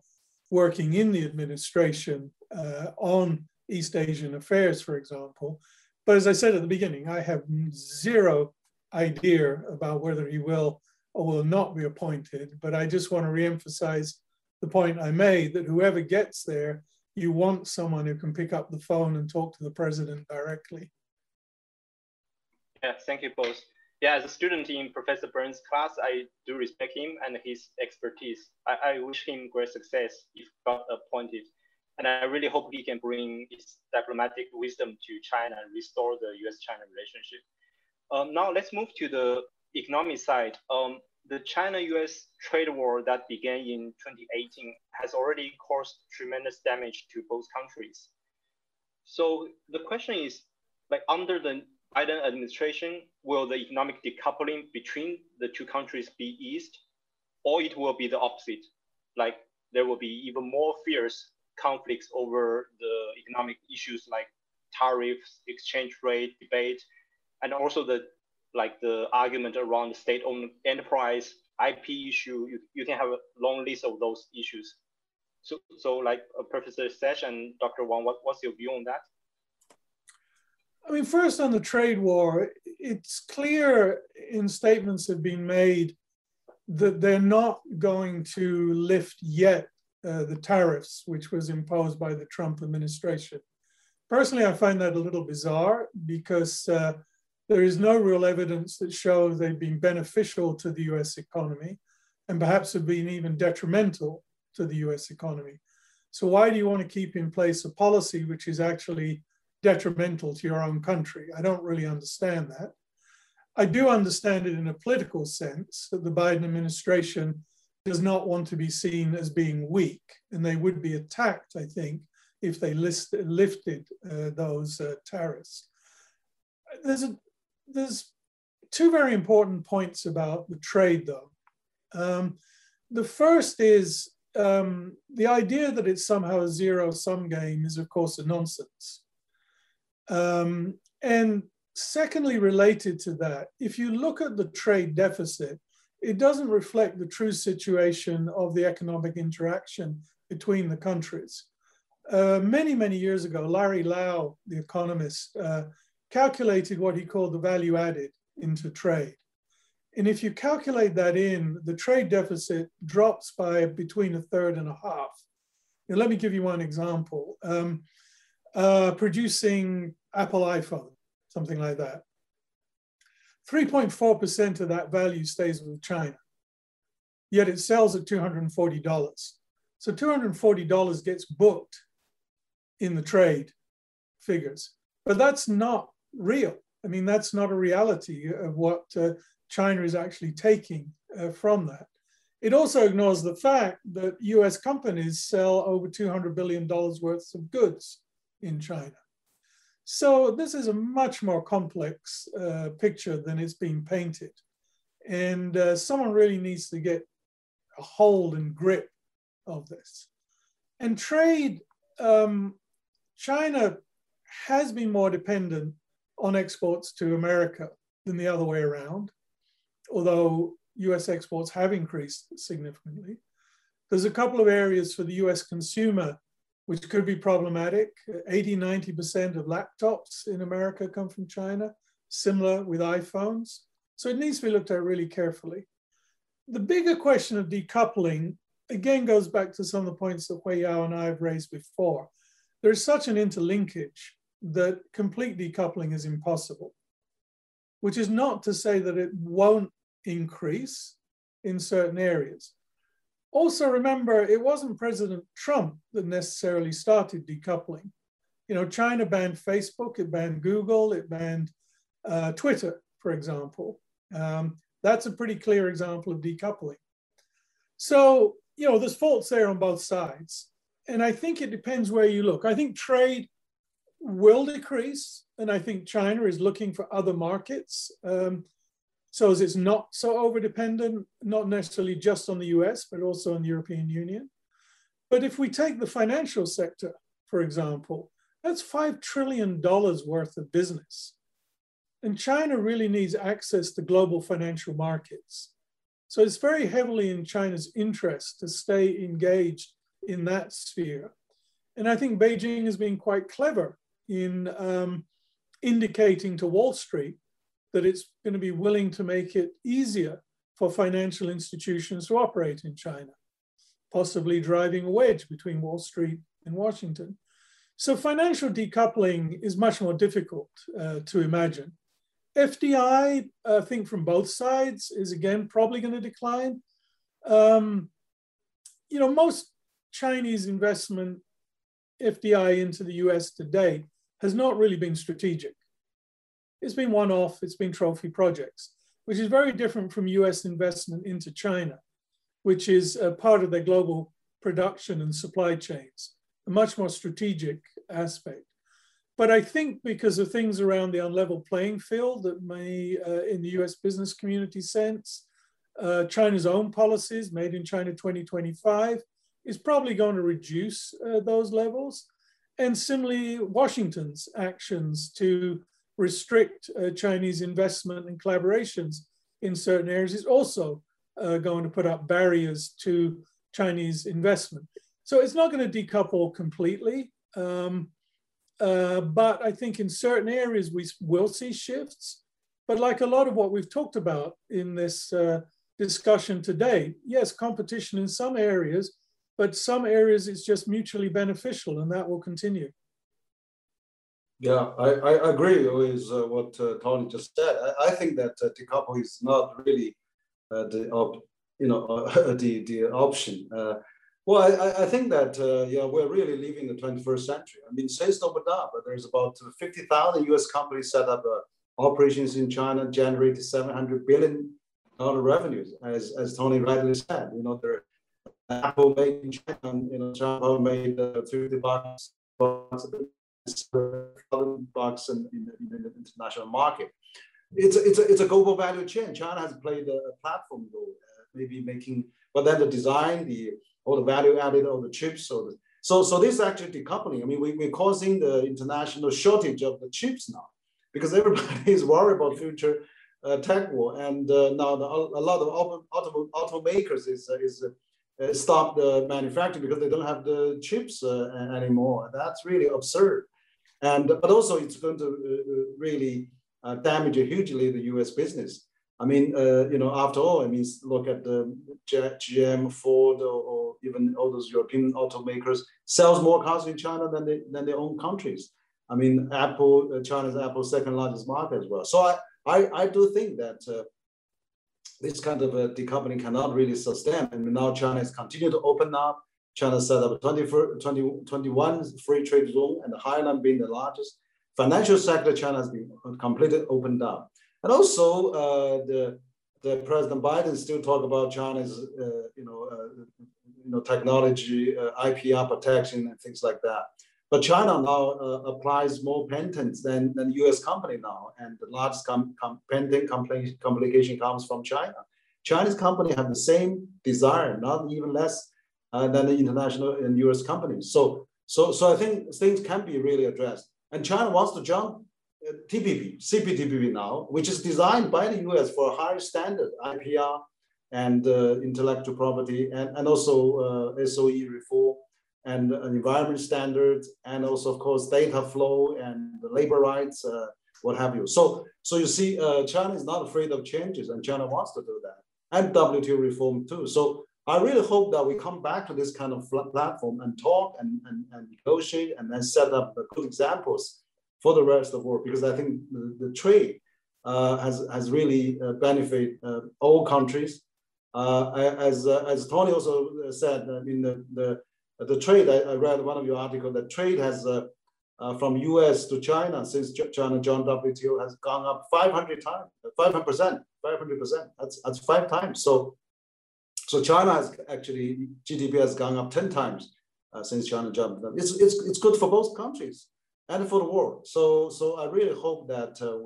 working in the administration uh, on East Asian affairs, for example. But as I said at the beginning, I have zero idea about whether he will or will not be appointed. But I just want to reemphasize the point I made that whoever gets there, you want someone who can pick up the phone and talk to the president directly. Yeah, thank you both. Yeah, as a student in Professor Burns' class, I do respect him and his expertise. I, I wish him great success if got appointed. And I really hope he can bring his diplomatic wisdom to China and restore the US-China relationship. Um, now let's move to the economic side. Um, the China-US trade war that began in 2018 has already caused tremendous damage to both countries. So the question is, like under the Biden administration, will the economic decoupling between the two countries be eased, or it will be the opposite? Like there will be even more fierce conflicts over the economic issues like tariffs, exchange rate debate, and also the like the argument around the state-owned enterprise, IP issue. You, you can have a long list of those issues. So, so like uh, Professor Saich and Dr. Wang, what, what's your view on that? I mean, first on the trade war, it's clear in statements have been made that they're not going to lift yet uh, the tariffs, which was imposed by the Trump administration. Personally, I find that a little bizarre because uh, there is no real evidence that shows they've been beneficial to the US economy and perhaps have been even detrimental to the US economy. So, why do you want to keep in place a policy which is actually detrimental to your own country? I don't really understand that. I do understand it in a political sense that the Biden administration does not want to be seen as being weak, and they would be attacked, I think, if they list, lifted uh, those uh, tariffs. There's a, there's two very important points about the trade, though. Um, the first is um, the idea that it's somehow a zero sum game is, of course, a nonsense. Um, and secondly, related to that, if you look at the trade deficit, it doesn't reflect the true situation of the economic interaction between the countries. Uh, many, many years ago, Larry Lau, the economist, uh, calculated what he called the value added into trade. And if you calculate that in, the trade deficit drops by between a third and a half. Now, let me give you one example. Um, uh, producing Apple iPhone, something like that. 3.4% of that value stays with China, yet it sells at $240. So $240 gets booked in the trade figures, but that's not real. I mean, that's not a reality of what uh, China is actually taking uh, from that. It also ignores the fact that US companies sell over $200 billion worth of goods in China. So this is a much more complex uh, picture than it's being painted. And uh, someone really needs to get a hold and grip of this. And trade, um, China has been more dependent on exports to America than the other way around, although US exports have increased significantly. There's a couple of areas for the US consumer which could be problematic. 80, 90% of laptops in America come from China, similar with iPhones. So it needs to be looked at really carefully. The bigger question of decoupling, again, goes back to some of the points that Huiyao and I have raised before. There's such an interlinkage that complete decoupling is impossible, which is not to say that it won't increase in certain areas. Also, remember, it wasn't President Trump that necessarily started decoupling. You know, China banned Facebook, it banned Google, it banned uh, Twitter, for example. Um, that's a pretty clear example of decoupling. So, you know, there's faults there on both sides. And I think it depends where you look. I think trade will decrease, and I think China is looking for other markets. Um, so as it's not so over dependent, not necessarily just on the US, but also on the European Union. But if we take the financial sector, for example, that's $5 trillion worth of business. And China really needs access to global financial markets. So it's very heavily in China's interest to stay engaged in that sphere. And I think Beijing has been quite clever in um, indicating to Wall Street that it's going to be willing to make it easier for financial institutions to operate in China, possibly driving a wedge between Wall Street and Washington. So financial decoupling is much more difficult uh, to imagine. FDI, I think from both sides, is again probably going to decline. Um, you know, most Chinese investment FDI into the US today has not really been strategic. It's been one off, it's been trophy projects, which is very different from US investment into China, which is a part of their global production and supply chains, a much more strategic aspect. But I think because of things around the unlevel playing field that may, uh, in the US business community sense, uh, China's own policies, made in China 2025, is probably going to reduce uh, those levels. And similarly, Washington's actions to restrict uh, Chinese investment and collaborations in certain areas is also uh, going to put up barriers to Chinese investment. So it's not going to decouple completely. Um, uh, but I think in certain areas we will see shifts. But like a lot of what we've talked about in this uh, discussion today, yes, competition in some areas but some areas it's just mutually beneficial and that will continue. Yeah, I, I agree with uh, what uh, Tony just said. I, I think that uh, decouple is not really uh, the op, you know the the option. Uh, well, I, I think that uh, yeah we're really living the 21st century. I mean, since opened up, there's about 50,000 U.S. companies set up operations in China, generated 700 billion dollar revenues, as as Tony rightly said. You know, there Apple made in China, you know, Apple made uh, 50 bucks, bucks in, in, in, the international market. It's a, it's, a, it's a global value chain. China has played a, platform role, uh, maybe making, but then the design, the all the value added, all the chips, so the, so so this is actually decoupling. I mean, we, we're causing the international shortage of the chips now because everybody is worried about future uh, tech war, and uh, now the, a lot of auto, auto, automakers is uh, is uh, the manufacturing because they don't have the chips uh, anymore. That's really absurd. And but also it's going to uh, really damage hugely the U.S. business. I mean, uh, you know, after all, I mean, look at the GM, Ford, or, or, even all those European automakers sells more cars in China than they, than their own countries. I mean, Apple, China's Apple's second largest market as well. So I, I, I do think that uh, this kind of decoupling cannot really sustain. And now China has continued to open up. China set up a 20, 20, 21 free trade zone and Hainan being the largest. Financial sector, China has been completely opened up. And also uh, the, the President Biden still talk about China's, uh, you know, uh, you know, technology, uh, IPR protection and things like that. But China now uh, applies more patents than, than US company now, and the largest com, com, patent complication comes from China. Chinese company have the same desire, not even less uh, than the international and US companies. So, so, so I think things can be really addressed. And China wants to jump uh, TPP, CPTPP now, which is designed by the US for a higher standard IPR and uh, intellectual property and, and also uh, SOE reform and environment standards, and also, of course, data flow and labor rights, uh, what have you. So, so you see, uh, China is not afraid of changes, and China wants to do that, and WTO reform too. So I really hope that we come back to this kind of platform and talk and, and, and negotiate and then set up good examples for the rest of the world, because I think the, the trade uh, has, has really uh, benefit uh, all countries. Uh, as, uh, as Tony also said, I mean, the, the the trade, I, I, read one of your articles, that trade has uh, uh, from US to China since China joined WTO has gone up 500 times, 500%, 500%. That's, that's five times. So, so China has actually, GDP has gone up 10 times uh, since China joined. It's, it's, it's good for both countries. and for the world. So, so I really hope that uh,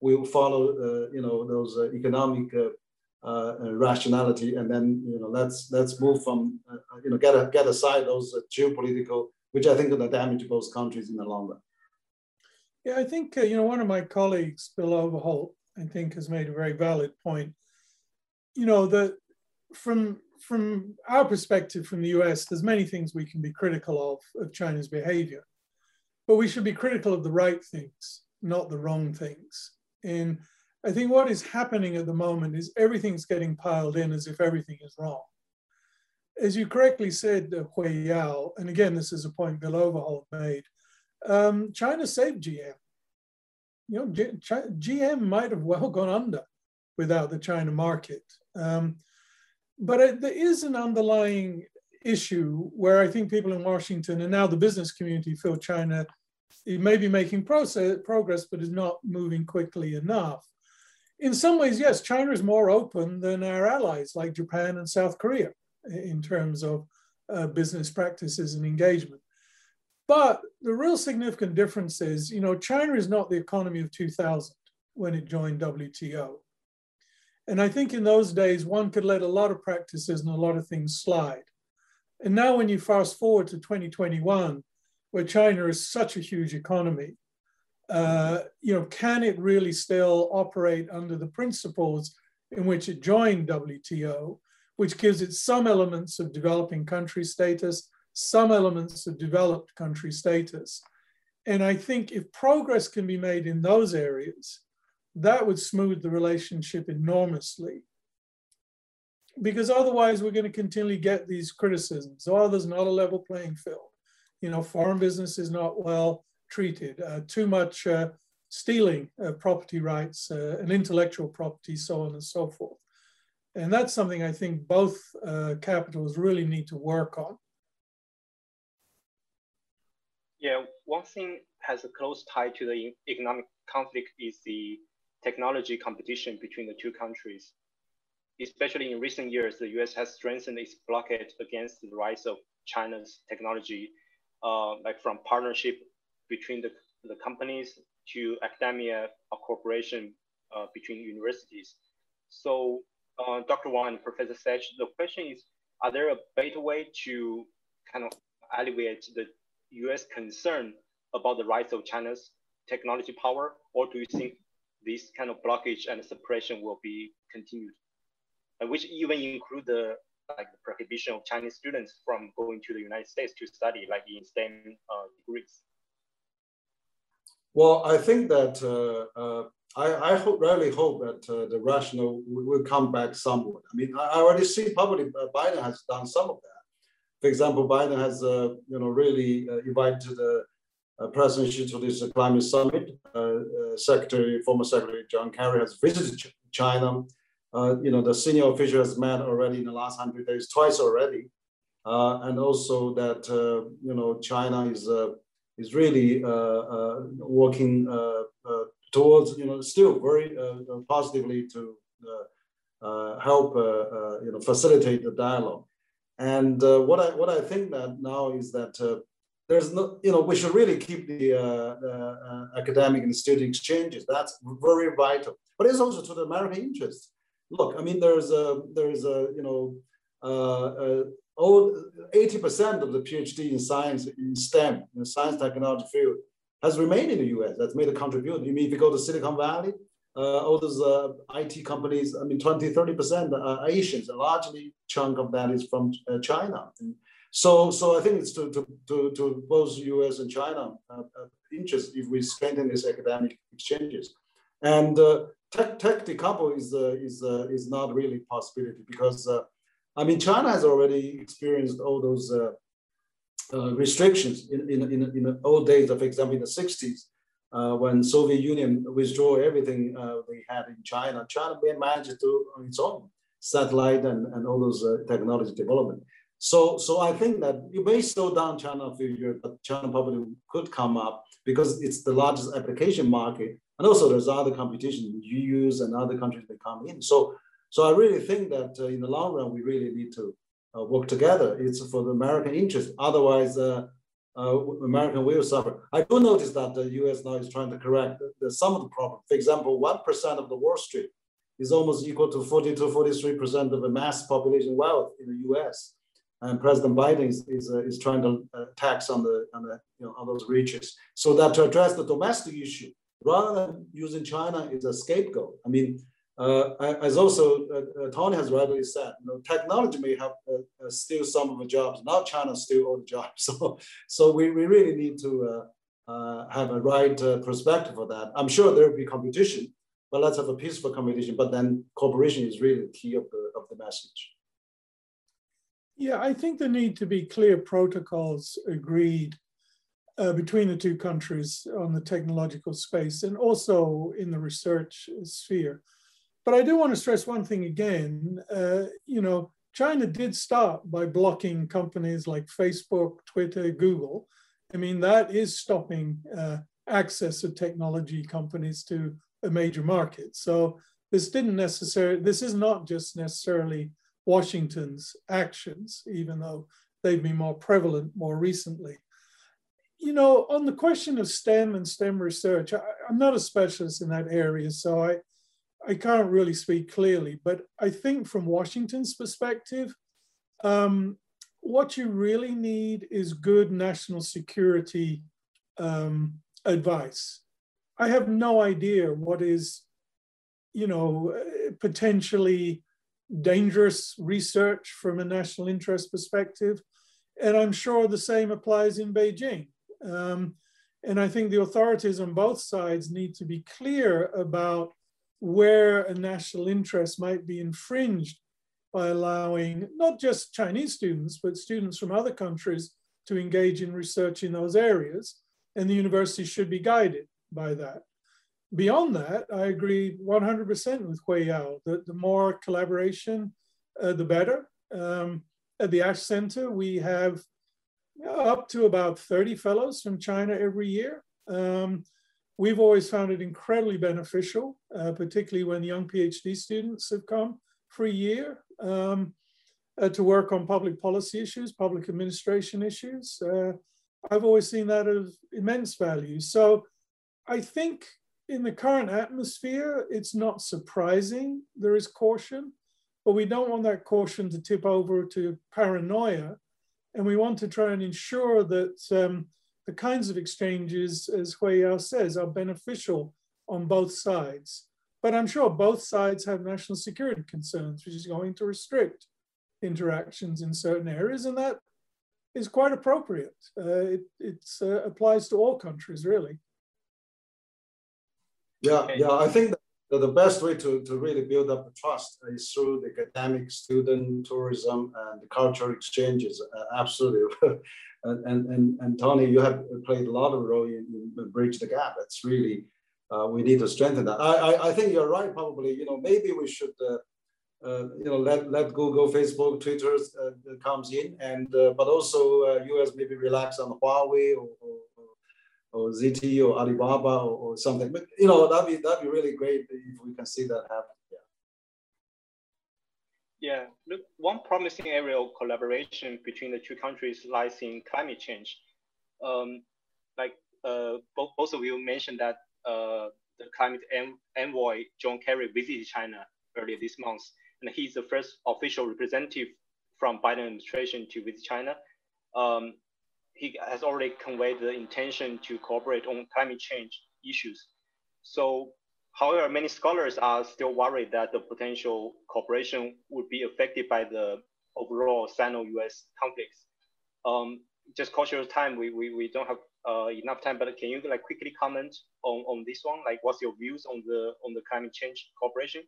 we will follow, uh, you know, those uh, economic uh, rationality, and then you know, let's let's move from, you know, get a, get aside those geopolitical, which I think will damage both countries in the long run. Yeah, I think you know one of my colleagues, Bill Overholt, I think has made a very valid point. You know that from from our perspective from the US, there's many things we can be critical of of China's behavior. But we should be critical of the right things, not the wrong things. And I think what is happening at the moment is everything's getting piled in as if everything is wrong. As you correctly said, uh, Huiyao, and again, this is a point Bill Overholt made, um, China saved GM. You know, G GM might have well gone under without the China market. Um, but it, there is an underlying issue where I think people in Washington and now the business community feel China it may be making process, progress, but is not moving quickly enough. In some ways, yes, China is more open than our allies like Japan and South Korea in terms of uh, business practices and engagement. But the real significant difference is, you know, China is not the economy of 2000 when it joined WTO. And I think in those days, one could let a lot of practices and a lot of things slide. And now, when you fast forward to 2021, where China is such a huge economy, uh, you know, can it really still operate under the principles in which it joined WTO, which gives it some elements of developing country status, some elements of developed country status. And I think if progress can be made in those areas, that would smooth the relationship enormously. Because otherwise, we're going to continually get these criticisms. Oh, there's not a level playing field you know, foreign business is not well treated, uh, too much uh, stealing of property rights uh, and intellectual property, so on and so forth. And that's something I think both uh, capitals really need to work on. Yeah, one thing has a close tie to the economic conflict is the technology competition between the two countries. Especially in recent years, the US has strengthened its blockade against the rise of China's technology uh, like from partnership between the, the companies to academia or cooperation uh, between universities. So uh, Dr. Wang Professor Saich, the question is, are there a better way to kind of alleviate the US concern about the rise of China's technology power, or do you think this kind of blockage and separation will be continued, which even include the like the prohibition of Chinese students from going to the United States to study, like in STEM uh, degrees? Well, I think that uh, uh, I, I hope, really hope that uh, the rational will come back somewhat. I mean, I already see probably uh, Biden has done some of that. For example, Biden has, uh, you know, really invited the Uh, President Xi this climate summit. Uh, uh, Secretary, former Secretary John Kerry has visited China uh, you know, the senior official has met already in the last 100 days, twice already. Uh, and also that, uh, you know, China is, uh, is really uh, uh, working towards, you know, still very positively to help, you know, facilitate the dialogue. And what, I, what I think that now is that there's no, you know, we should really keep the, academic and student exchanges. That's very vital. But it's also to the American interest look, I mean, there's a, there's a, you know, uh, uh, 80% of the PhD in science, in STEM, in science technology field, has remained in the US. That's made a contribution. You mean if you go to Silicon Valley, uh, all those uh, IT companies, I mean, 20, 30% are Asians. A largely chunk of that is from uh, China. And so, so I think it's to, to, to, to both US and China uh, uh, interest if we strengthen these academic exchanges. And uh, tech, tech decouple is, uh, is, uh, is not really possibility because, uh, I mean, China has already experienced all those uh, restrictions in, in, in, in the old days, for example, in the 60s, uh, when Soviet Union withdrew everything they had in China, China managed to do on its own satellite and, and all those technology development. So, so I think that you may slow down China a few years, but China probably could come up because it's the largest application market and also there's other competition, use and other countries that come in. So, so I really think that uh, in the long run, we really need to uh, work together. It's for the American interest. Otherwise, uh, uh, American will suffer. I do notice that the US now is trying to correct the, the, some of the problem. For example, 1% of the Wall Street is almost equal to 40 to 43% of the mass population wealth in the US. And President Biden is, is, uh, is trying to uh, tax on, the, on, the, you know, on those riches. So that to address the domestic issue, rather than using China as a scapegoat, I mean, uh, as also uh, uh, Tony has rightly said, you know, technology may have uh, steal some of the jobs, not China steal all the jobs. So, so we, we really need to have a right perspective for that. I'm sure there will be competition, but let's have a peaceful competition. But then cooperation is really the key of the, of the message. Yeah, I think there need to be clear protocols agreed uh, between the two countries on the technological space and also in the research sphere. But I do want to stress one thing again. Uh, you know, China did start by blocking companies like Facebook, Twitter, Google. I mean, that is stopping uh, access of technology companies to a major market. So this didn't necessarily, this is not just necessarily Washington's actions, even though they've been more prevalent more recently. You know, on the question of STEM and STEM research, I, am not a specialist in that area, so I, I can't really speak clearly. But I think from Washington's perspective, um, what you really need is good national security um, advice. I have no idea what is, you know, potentially dangerous research from a national interest perspective. And I'm sure the same applies in Beijing. Um, and I think the authorities on both sides need to be clear about where a national interest might be infringed by allowing not just Chinese students, but students from other countries to engage in research in those areas. And the university should be guided by that. Beyond that, I agree 100% with Huiyao that the more collaboration, uh, the better. Um, at the Ash Center, we have up to about 30 fellows from China every year. Um, we've always found it incredibly beneficial, uh, particularly when young PhD students have come for a year um, uh, to work on public policy issues, public administration issues. Uh, I've always seen that of immense value. So I think in the current atmosphere, it's not surprising there is caution, but we don't want that caution to tip over to paranoia. And we want to try and ensure that um, the kinds of exchanges, as Huiyao says, are beneficial on both sides. But I'm sure both sides have national security concerns, which is going to restrict interactions in certain areas. And that is quite appropriate. Uh, it uh, applies to all countries, really. Yeah, okay. yeah. I think that the best way to, to really build up the trust is through the academic, student, tourism, and the cultural exchanges. Uh, absolutely. and, and, and, and Tony, you have played a lot of role in, in Bridge the Gap. It's really, uh, we need to strengthen that. I, I, I, think you're right, probably, you know, maybe we should, uh, uh, you know, let, let Google, Facebook, Twitter uh, comes in, and uh, but also US maybe relax on Huawei or, or or ZTE or Alibaba or, or, something. But you know, that'd be that'd be really great if we can see that happen. Yeah. Yeah. Look, one promising area of collaboration between the two countries lies in climate change. Um, like uh, both, both of you mentioned that uh, the climate envoy John Kerry visited China earlier this month, and he's the first official representative from Biden administration to visit China. Um, he has already conveyed the intention to cooperate on climate change issues. So, however, many scholars are still worried that the potential cooperation would be affected by the overall Sino-US conflicts. Um, just cautious time, we, we, we don't have uh, enough time, but can you like quickly comment on, on this one? Like what's your views on the, on the climate change cooperation?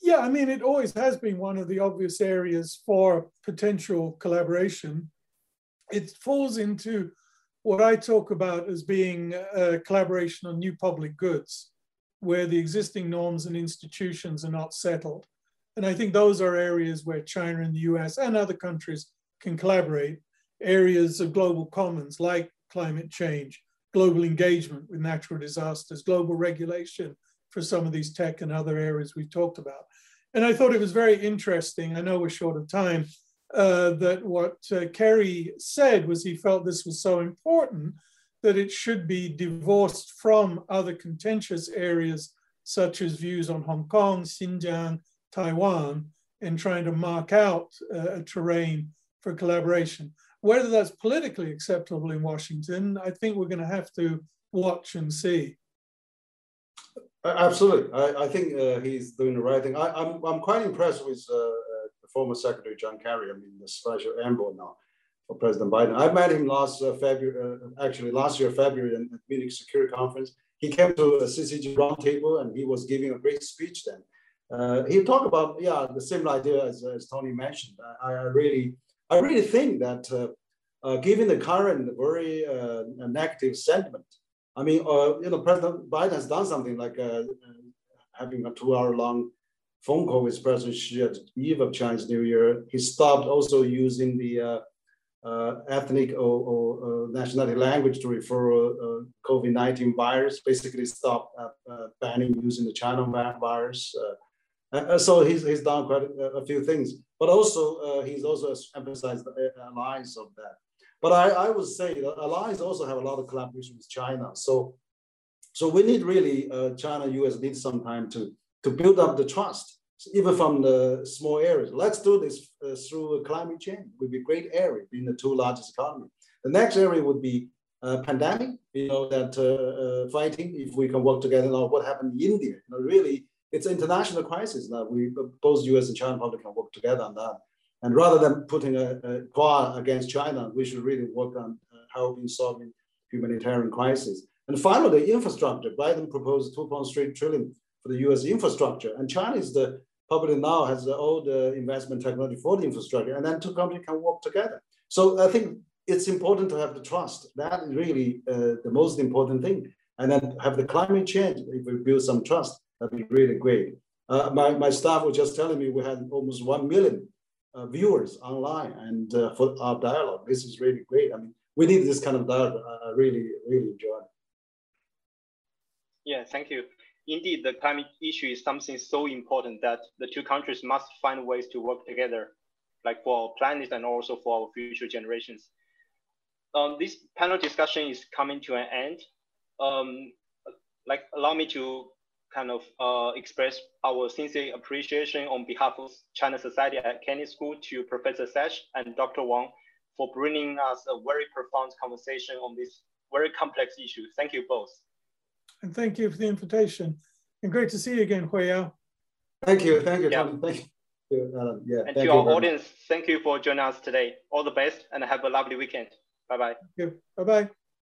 Yeah, I mean, it always has been one of the obvious areas for potential collaboration it falls into what I talk about as being a collaboration on new public goods, where the existing norms and institutions are not settled. And I think those are areas where China and the US and other countries can collaborate, areas of global commons like climate change, global engagement with natural disasters, global regulation for some of these tech and other areas we've talked about. And I thought it was very interesting. I know we're short of time, uh, that what uh, Kerry said was he felt this was so important that it should be divorced from other contentious areas such as views on Hong Kong, Xinjiang, Taiwan, and trying to mark out uh, a terrain for collaboration. Whether that's politically acceptable in Washington, I think we're going to have to watch and see. Absolutely, I, I think uh, he's doing the right thing. I, am I'm, I'm quite impressed with uh, the former Secretary John Kerry. I mean, the special envoy now for President Biden. I met him last uh, February, uh, actually last year February at the Munich Security Conference. He came to a CCG roundtable and he was giving a great speech then. Uh, he talked about yeah the same idea as, as Tony mentioned. I, I really I really think that given the current very negative sentiment I mean, uh, you know, President Biden has done something like uh, having a two-hour-long phone call with President Xi at the eve of Chinese New Year. He stopped also using the uh, uh ethnic or, or uh, nationality language to refer uh, COVID-19 virus. Basically, stopped banning using the China virus. so he's, he's done quite a, a few things, but also he's also emphasized the alliance of that. But I, I would say that alliance also have a lot of collaboration with China. So, so we need really uh, China, US need some time to, to build up the trust, even from the small areas. Let's do this uh, through climate change. It would be a great area being the two largest economy. The next area would be uh, pandemic, you know, that uh, uh, fighting, if we can work together now, what happened in India, you know, really, it's an international crisis that we, both US and China probably can work together on that. And rather than putting a, a Quad against China, we should really work on uh, helping solving humanitarian crisis. And finally, infrastructure. Biden proposed 2.3 trillion for the U.S. infrastructure, and China is the probably now has all the investment technology for the infrastructure, and then two countries can work together. So I think it's important to have the trust. That is really uh, the most important thing. And then have the climate change. If we build some trust, that'd be really great. Uh, my, my staff was just telling me we had almost 1 million uh, viewers online and uh, for our dialogue. This is really great. I mean, we need this kind of dialogue. I really, really enjoy it. Yeah, thank you. Indeed, the climate issue is something so important that the two countries must find ways to work together, like for our planet and also for our future generations. Um, this panel discussion is coming to an end. Um, like, allow me to kind of uh, express our sincere appreciation on behalf of China Society at Kennedy School to Professor Saich and Dr. Wang for bringing us a very profound conversation on this very complex issue. Thank you both. And thank you for the invitation. And great to see you again, Huiyao. Thank you. Thank you, yeah. Thank you. Uh, yeah, and to our audience, thank you for joining us today. All the best and have a lovely weekend. Bye-bye. You. Bye-bye.